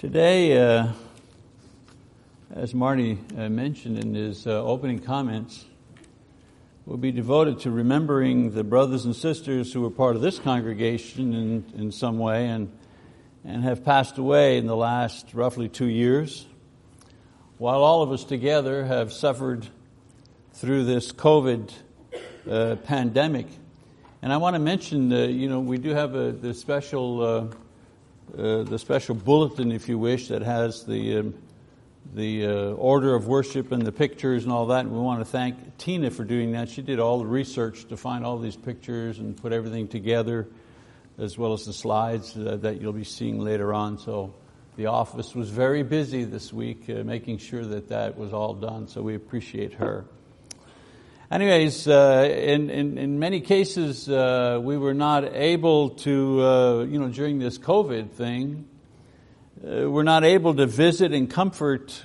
Today, uh, as Marty uh, mentioned in his uh, opening comments, will be devoted to remembering the brothers and sisters who were part of this congregation in, in some way and, and have passed away in the last roughly two years, while all of us together have suffered through this COVID uh, pandemic. And I want to mention, uh, you know, we do have a, the special, uh, the special bulletin, if you wish, that has the um, the uh, order of worship and the pictures and all that. And we want to thank Tina for doing that. She did all the research to find all these pictures and put everything together, as well as the slides uh, that you'll be seeing later on. So the office was very busy this week, uh, making sure that that was all done. So we appreciate her. Anyways, uh, in, in, in, many cases, uh, we were not able to, uh, you know, during this COVID thing, uh, we're not able to visit and comfort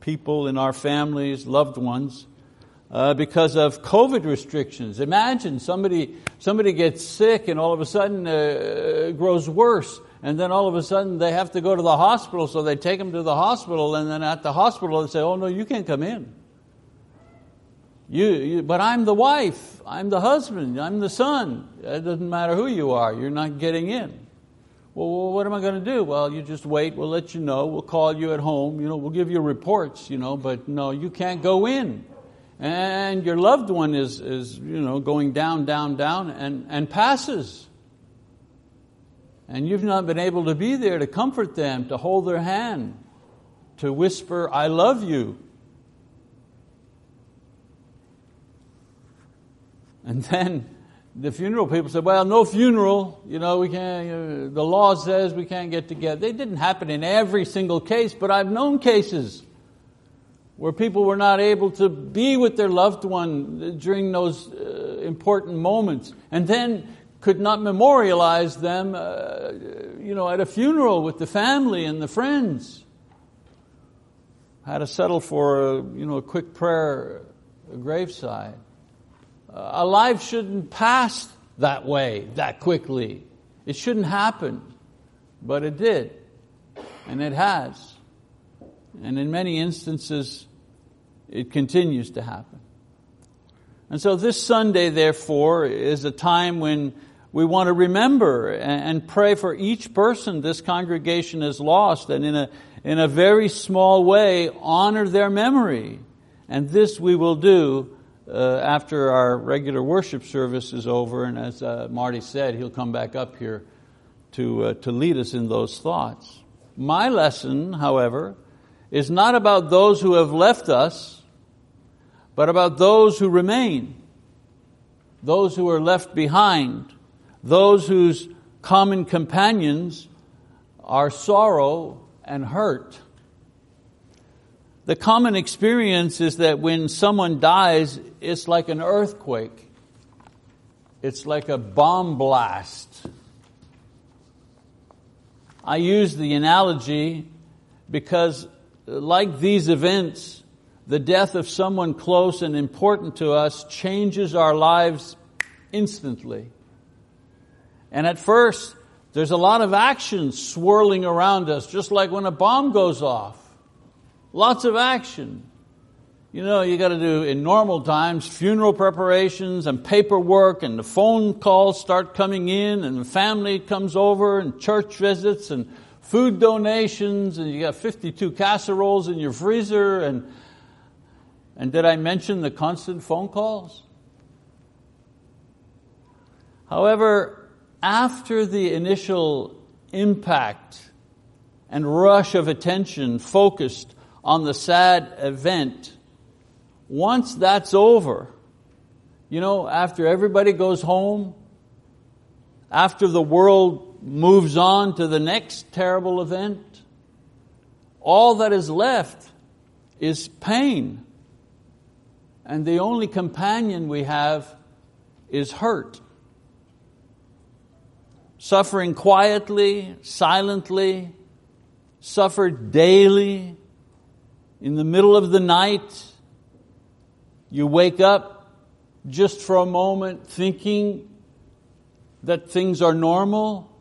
people in our families, loved ones, uh, because of COVID restrictions. Imagine somebody, somebody gets sick and all of a sudden uh, grows worse, and then all of a sudden they have to go to the hospital, so they take them to the hospital, and then at the hospital they say, oh no, you can't come in. You, you, but I'm the wife, I'm the husband, I'm the son. It doesn't matter who you are, you're not getting in. Well, what am I going to do? Well, you just wait. We'll let you know. We'll call you at home. You know, we'll give you reports. You know, but no, you can't go in. And your loved one is, is you know, going down, down, down, and, and passes. And you've not been able to be there to comfort them, to hold their hand, to whisper, "I love you." And then the funeral people said, well, no funeral, you know, we can't, you know, the law says we can't get together. They didn't happen in every single case, but I've known cases where people were not able to be with their loved one during those uh, important moments and then could not memorialize them uh, you know, at a funeral with the family and the friends. Had to settle for a, you know, a quick prayer, a graveside Uh, a life shouldn't pass that way, that quickly. It shouldn't happen, but it did, and it has. And in many instances, it continues to happen. And so this Sunday, therefore, is a time when we want to remember and pray for each person this congregation has lost and in a, in a very small way honor their memory. And this we will do uh, after our regular worship service is over, and as uh, Marty said, he'll come back up here to, uh, to lead us in those thoughts. My lesson, however, is not about those who have left us, but about those who remain, those who are left behind, those whose common companions are sorrow and hurt. The common experience is that when someone dies, it's like an earthquake. It's like a bomb blast. I use the analogy because like these events, the death of someone close and important to us changes our lives instantly. And at first, there's a lot of action swirling around us, just like when a bomb goes off. Lots of action. You know, you got to do in normal times funeral preparations and paperwork, and the phone calls start coming in, and the family comes over, and church visits, and food donations, and you got 52 casseroles in your freezer, and and did I mention the constant phone calls? However, after the initial impact and rush of attention focused on the sad event, once that's over, you know, after everybody goes home, after the world moves on to the next terrible event, all that is left is pain. And the only companion we have is hurt. Suffering quietly, silently, suffered daily, in the middle of the night, you wake up just for a moment thinking that things are normal,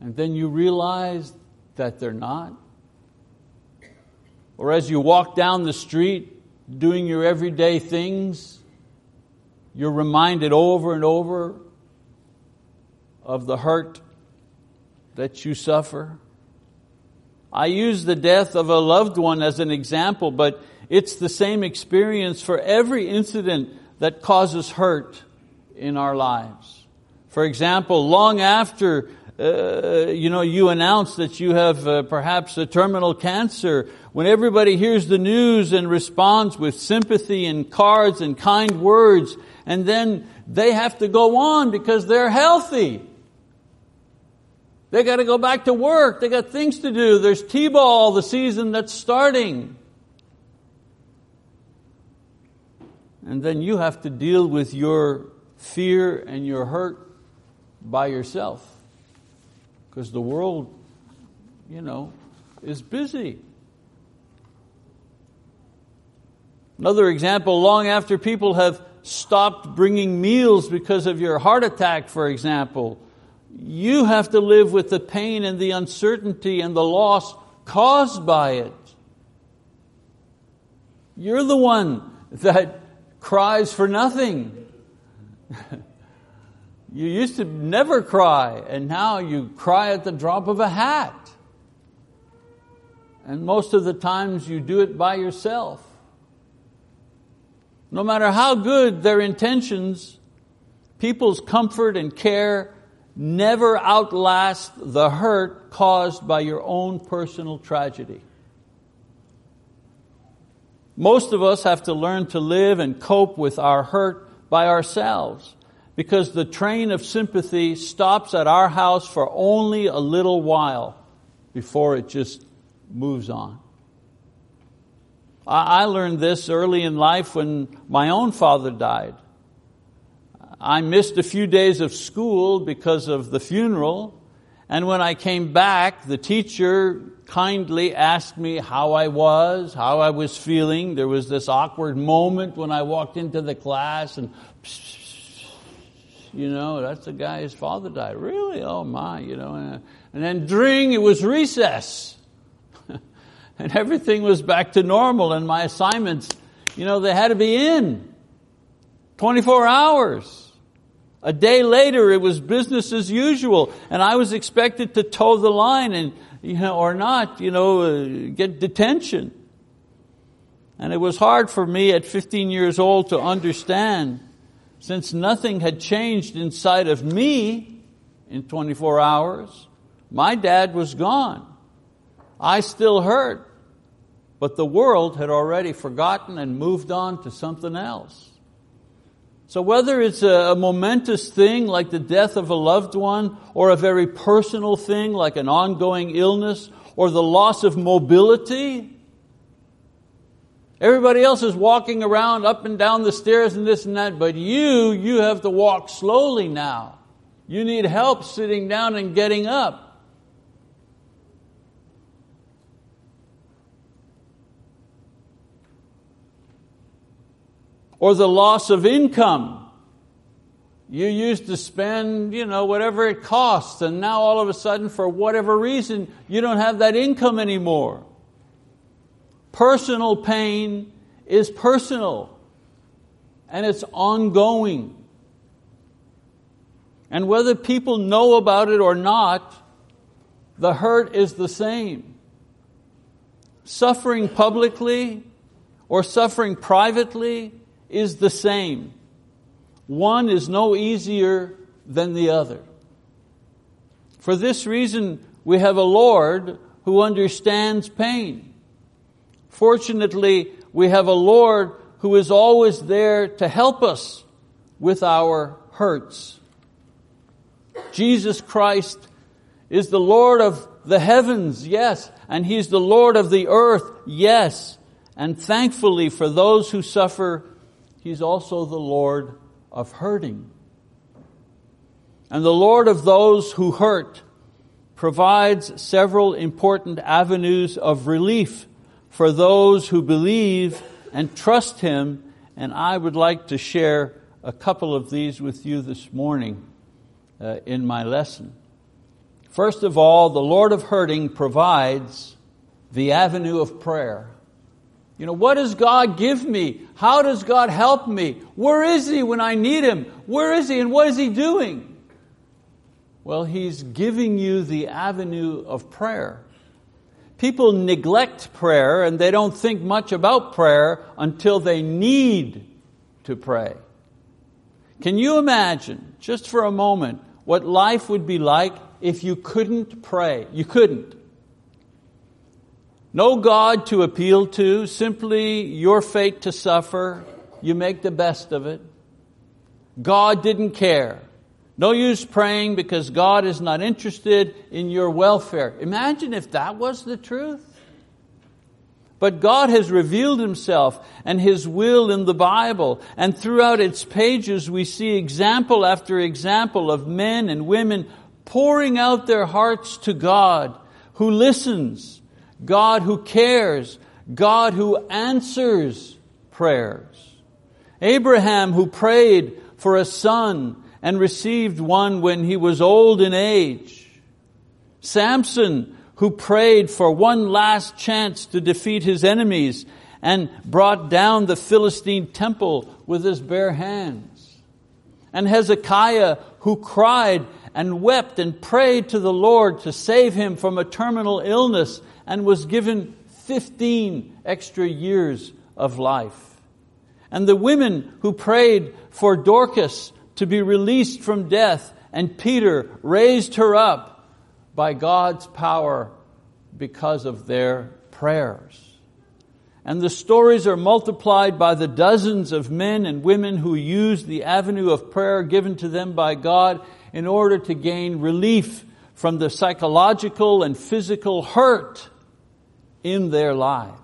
and then you realize that they're not. Or as you walk down the street doing your everyday things, you're reminded over and over of the hurt that you suffer. I use the death of a loved one as an example, but it's the same experience for every incident that causes hurt in our lives. For example, long after uh, you know, you announce that you have uh, perhaps a terminal cancer, when everybody hears the news and responds with sympathy and cards and kind words, and then they have to go on because they're healthy. They got to go back to work. They got things to do. There's T-ball, the season that's starting. And then you have to deal with your fear and your hurt by yourself. Because the world, you know, is busy. Another example, long after people have stopped bringing meals because of your heart attack, for example, you have to live with the pain and the uncertainty and the loss caused by it. You're the one that cries for nothing. you used to never cry, and now you cry at the drop of a hat. And most of the times you do it by yourself. No matter how good their intentions, people's comfort and care never outlast the hurt caused by your own personal tragedy. Most of us have to learn to live and cope with our hurt by ourselves because the train of sympathy stops at our house for only a little while before it just moves on. I learned this early in life when my own father died. I missed a few days of school because of the funeral. And when I came back, the teacher kindly asked me how I was, how I was feeling. There was this awkward moment when I walked into the class and, you know, that's the guy, his father died. Really? Oh my, you know. And then during, it was recess. and everything was back to normal and my assignments, you know, they had to be in 24 hours. A day later, it was business as usual, and I was expected to toe the line and, you know, or not, you know, uh, get detention. And it was hard for me at 15 years old to understand, since nothing had changed inside of me in 24 hours. My dad was gone. I still hurt, but the world had already forgotten and moved on to something else. So whether it's a, momentous thing like the death of a loved one, or a very personal thing like an ongoing illness, or the loss of mobility, everybody else is walking around up and down the stairs and this and that, but you, you have to walk slowly now. You need help sitting down and getting up. Or the loss of income. You used to spend, you know, whatever it costs, and now all of a sudden, for whatever reason, you don't have that income anymore. Personal pain is personal, and it's ongoing. And whether people know about it or not, the hurt is the same. Suffering publicly or suffering privately is the same. One is no easier than the other. For this reason, we have a Lord who understands pain. Fortunately, we have a Lord who is always there to help us with our hurts. Jesus Christ is the Lord of the heavens, yes, and He's the Lord of the earth, yes. And thankfully, for those who suffer He's also the Lord of hurting. And the Lord of those who hurt provides several important avenues of relief for those who believe and trust Him, and I would like to share a couple of these with you this morning uh, in my lesson. First of all, the Lord of hurting provides the avenue of prayer. You know, what does God give me? How does God help me? Where is He when I need Him? Where is He and what is He doing? Well, He's giving you the avenue of prayer. People neglect prayer and they don't think much about prayer until they need to pray. Can you imagine, just for a moment, what life would be like if you couldn't pray? You couldn't. No God to appeal to, simply your fate to suffer. You make the best of it. God didn't care. No use praying because God is not interested in your welfare. Imagine if that was the truth. But God has revealed Himself and His will in the Bible, and throughout its pages we see example after example of men and women pouring out their hearts to God, who listens, God who cares, God who answers prayers. Abraham who prayed for a son and received one when he was old in age. Samson who prayed for one last chance to defeat his enemies and brought down the Philistine temple with his bare hands. And Hezekiah who cried and wept and prayed to the Lord to save him from a terminal illness and was given 15 extra years of life. And the women who prayed for Dorcas to be released from death, and Peter raised her up by God's power because of their prayers. And the stories are multiplied by the dozens of men and women who used the avenue of prayer given to them by God in order to gain relief from the psychological and physical hurt in their lives.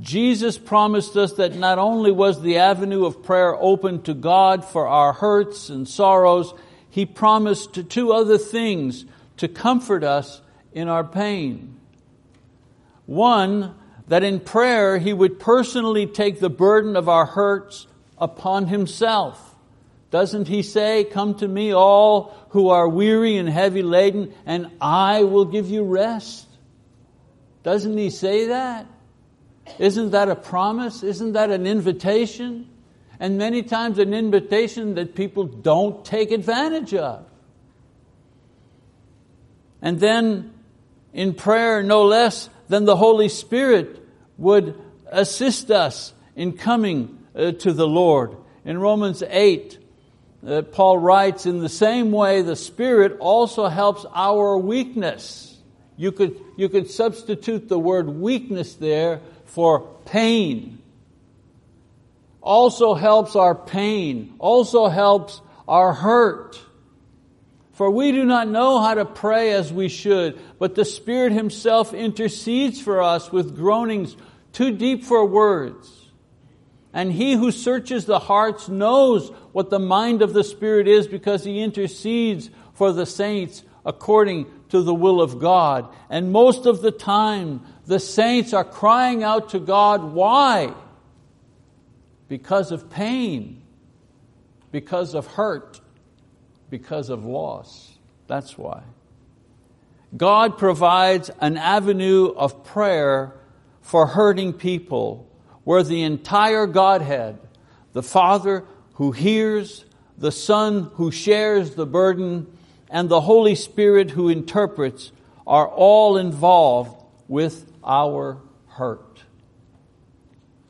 Jesus promised us that not only was the avenue of prayer open to God for our hurts and sorrows, He promised two other things to comfort us in our pain. One, that in prayer He would personally take the burden of our hurts upon Himself. Doesn't he say, Come to me, all who are weary and heavy laden, and I will give you rest? Doesn't he say that? Isn't that a promise? Isn't that an invitation? And many times an invitation that people don't take advantage of. And then in prayer, no less than the Holy Spirit would assist us in coming uh, to the Lord. In Romans 8, uh, Paul writes, in the same way, the Spirit also helps our weakness. You could, you could substitute the word weakness there for pain. Also helps our pain, also helps our hurt. For we do not know how to pray as we should, but the Spirit Himself intercedes for us with groanings too deep for words. And he who searches the hearts knows what the mind of the Spirit is because he intercedes for the saints according to the will of God. And most of the time, the saints are crying out to God. Why? Because of pain, because of hurt, because of loss. That's why. God provides an avenue of prayer for hurting people where the entire Godhead, the Father who hears, the Son who shares the burden, and the Holy Spirit who interprets are all involved with our hurt.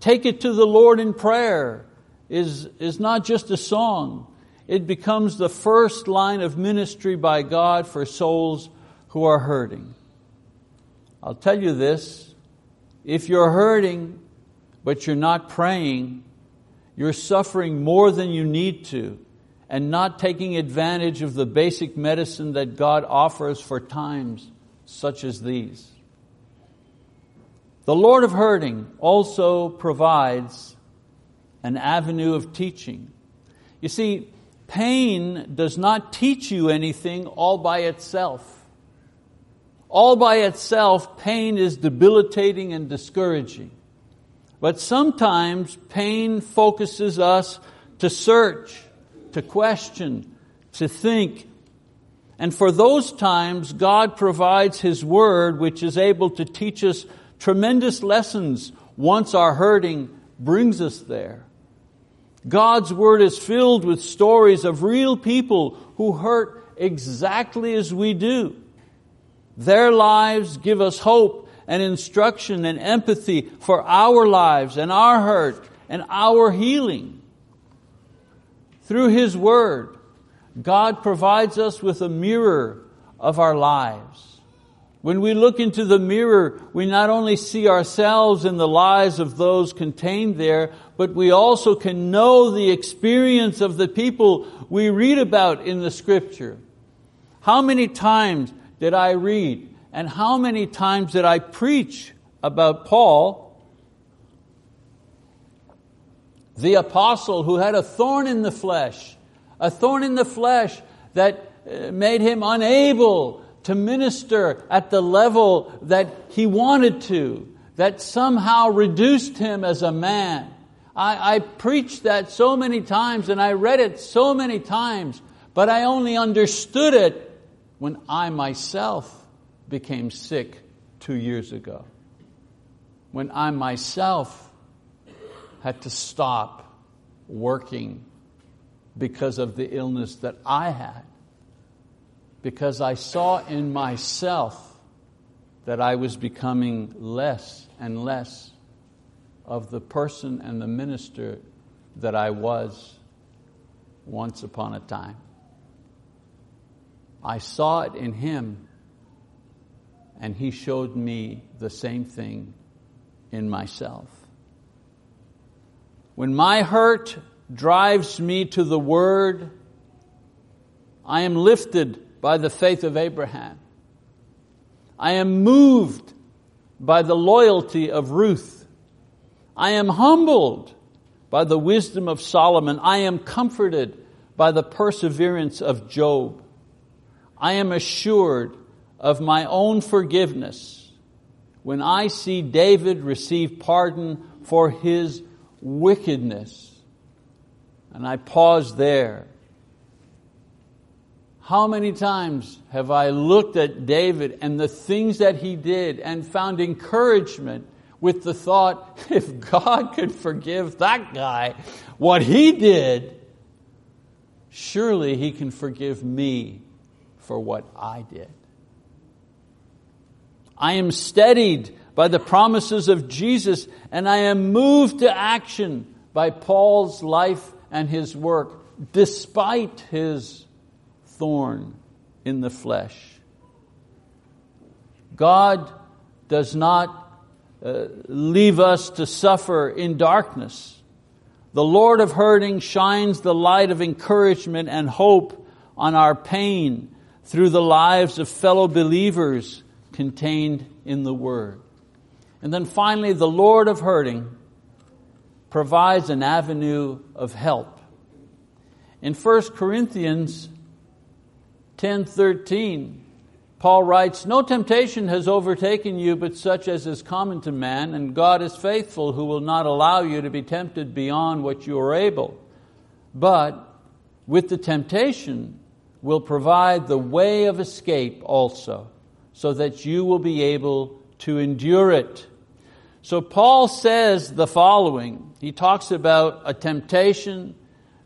Take it to the Lord in prayer is, is not just a song. It becomes the first line of ministry by God for souls who are hurting. I'll tell you this, if you're hurting, but you're not praying, you're suffering more than you need to and not taking advantage of the basic medicine that God offers for times such as these. The Lord of Hurting also provides an avenue of teaching. You see, pain does not teach you anything all by itself. All by itself, pain is debilitating and discouraging. But sometimes pain focuses us to search, to question, to think, And for those times, God provides His Word, which is able to teach us tremendous lessons once our hurting brings us there. God's Word is filled with stories of real people who hurt exactly as we do. Their lives give us hope and instruction and empathy for our lives and our hurt and our healing. Through His Word, God provides us with a mirror of our lives. When we look into the mirror, we not only see ourselves in the lives of those contained there, but we also can know the experience of the people we read about in the scripture. How many times did I read and how many times did I preach about Paul, the apostle who had a thorn in the flesh, a thorn in the flesh that uh, made him unable to minister at the level that he wanted to, that somehow reduced him as a man. I, I, preached that so many times and I read it so many times, but I only understood it when I myself became sick two years ago. When I myself had to stop working because of the illness that I had. Because I saw in myself that I was becoming less and less of the person and the minister that I was once upon a time. I saw it in him, and he showed me the same thing in myself. When my hurt drives me to the Word. I am lifted by the faith of Abraham. I am moved by the loyalty of Ruth. I am humbled by the wisdom of Solomon. I am comforted by the perseverance of Job. I am assured of my own forgiveness when I see David receive pardon for his wickedness. And I pause there. How many times have I looked at David and the things that he did and found encouragement with the thought, if God could forgive that guy what he did, surely he can forgive me for what I did. I am steadied by the promises of Jesus and I am moved to action by Paul's life and his work despite his thorn in the flesh. God does not uh, leave us to suffer in darkness. The Lord of hurting shines the light of encouragement and hope on our pain through the lives of fellow believers contained in the Word. And then finally, the Lord of hurting provides an avenue of help. In 1 Corinthians 10:13, Paul writes, "No temptation has overtaken you but such as is common to man, and God is faithful who will not allow you to be tempted beyond what you are able. But with the temptation will provide the way of escape also, so that you will be able to endure it." So Paul says the following. He talks about a temptation.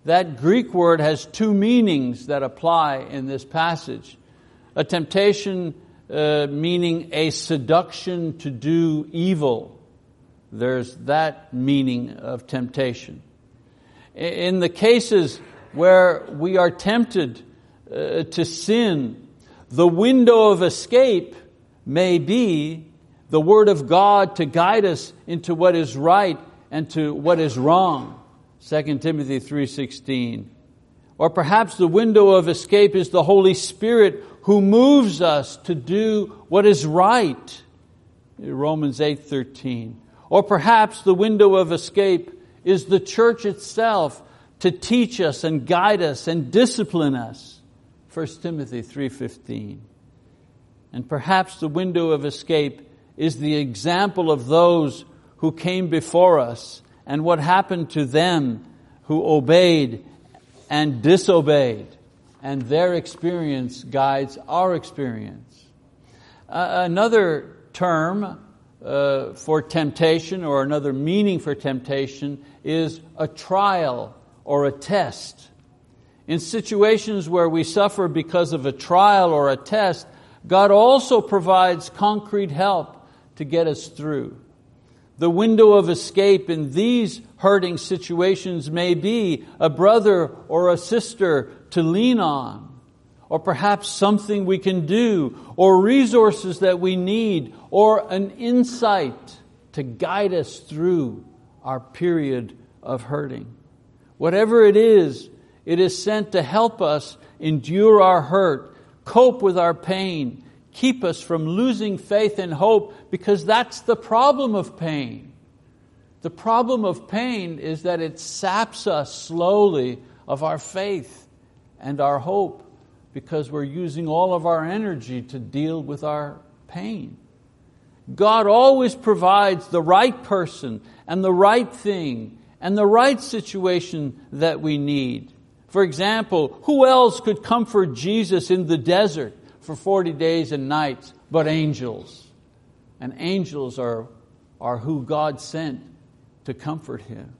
That Greek word has two meanings that apply in this passage. A temptation uh, meaning a seduction to do evil. There's that meaning of temptation. In the cases where we are tempted uh, to sin, the window of escape may be the Word of God to guide us into what is right and to what is wrong. 2 Timothy 3.16. Or perhaps the window of escape is the Holy Spirit who moves us to do what is right. Romans 8.13. Or perhaps the window of escape is the church itself to teach us and guide us and discipline us. 1 Timothy 3.15. And perhaps the window of escape is the example of those who came before us and what happened to them who obeyed and disobeyed and their experience guides our experience. Uh, another term uh, for temptation or another meaning for temptation is a trial or a test. In situations where we suffer because of a trial or a test, God also provides concrete help to get us through. The window of escape in these hurting situations may be a brother or a sister to lean on, or perhaps something we can do, or resources that we need, or an insight to guide us through our period of hurting. Whatever it is, it is sent to help us endure our hurt, cope with our pain, keep us from losing faith and hope, because that's the problem of pain. The problem of pain is that it saps us slowly of our faith and our hope because we're using all of our energy to deal with our pain. God always provides the right person and the right thing and the right situation that we need. For example, who else could comfort Jesus in the desert for 40 days and nights but angels? And angels are, are who God sent to comfort him.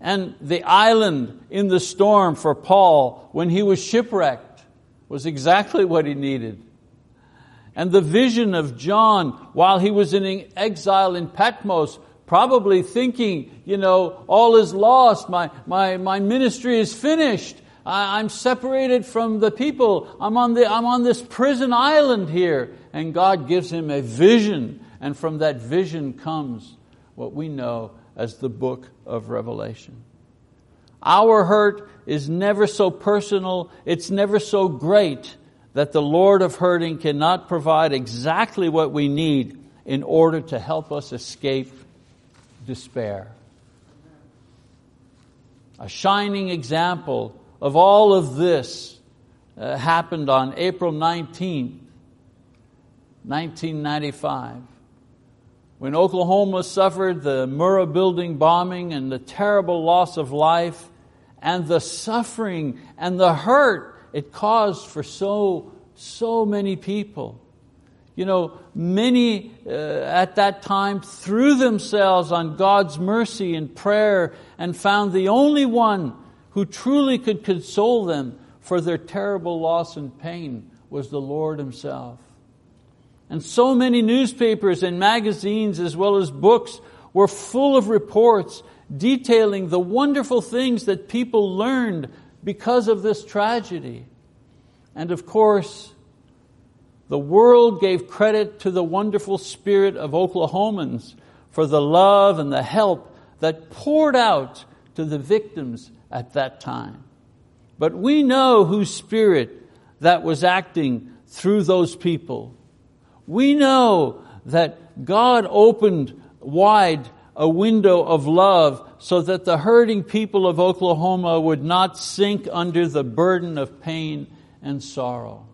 And the island in the storm for Paul when he was shipwrecked was exactly what he needed. And the vision of John while he was in exile in Patmos probably thinking, you know, all is lost, my, my, my ministry is finished, I, I'm separated from the people, I'm on, the, I'm on this prison island here. And God gives him a vision, and from that vision comes what we know as the book of Revelation. Our hurt is never so personal, it's never so great that the Lord of hurting cannot provide exactly what we need in order to help us escape despair. A shining example of all of this uh, happened on April 19, 1995, when Oklahoma suffered the Murrah building bombing and the terrible loss of life and the suffering and the hurt it caused for so, so many people. You know, many uh, at that time threw themselves on God's mercy and prayer and found the only one who truly could console them for their terrible loss and pain was the Lord Himself. And so many newspapers and magazines, as well as books, were full of reports detailing the wonderful things that people learned because of this tragedy. And of course, the world gave credit to the wonderful spirit of Oklahomans for the love and the help that poured out to the victims at that time. But we know whose spirit that was acting through those people. We know that God opened wide a window of love so that the hurting people of Oklahoma would not sink under the burden of pain and sorrow.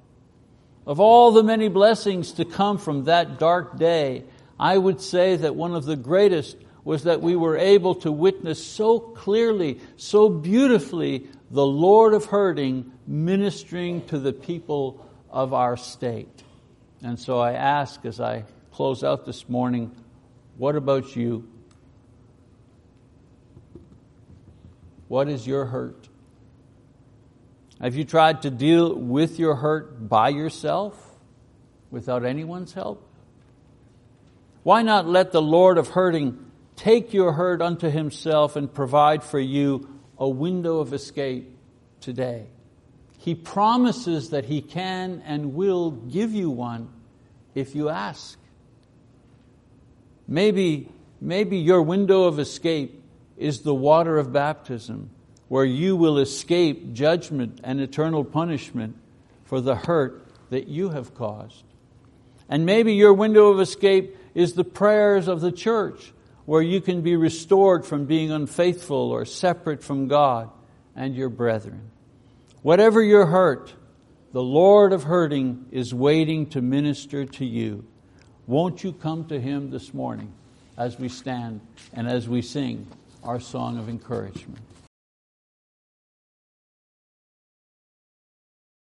Of all the many blessings to come from that dark day, I would say that one of the greatest was that we were able to witness so clearly, so beautifully, the Lord of hurting ministering to the people of our state. And so I ask as I close out this morning, what about you? What is your hurt? Have you tried to deal with your hurt by yourself without anyone's help? Why not let the Lord of hurting take your hurt unto himself and provide for you a window of escape today? He promises that he can and will give you one if you ask. Maybe, maybe your window of escape is the water of baptism where you will escape judgment and eternal punishment for the hurt that you have caused. And maybe your window of escape is the prayers of the church, where you can be restored from being unfaithful or separate from God and your brethren. Whatever your hurt, the Lord of hurting is waiting to minister to you. Won't you come to Him this morning as we stand and as we sing our song of encouragement?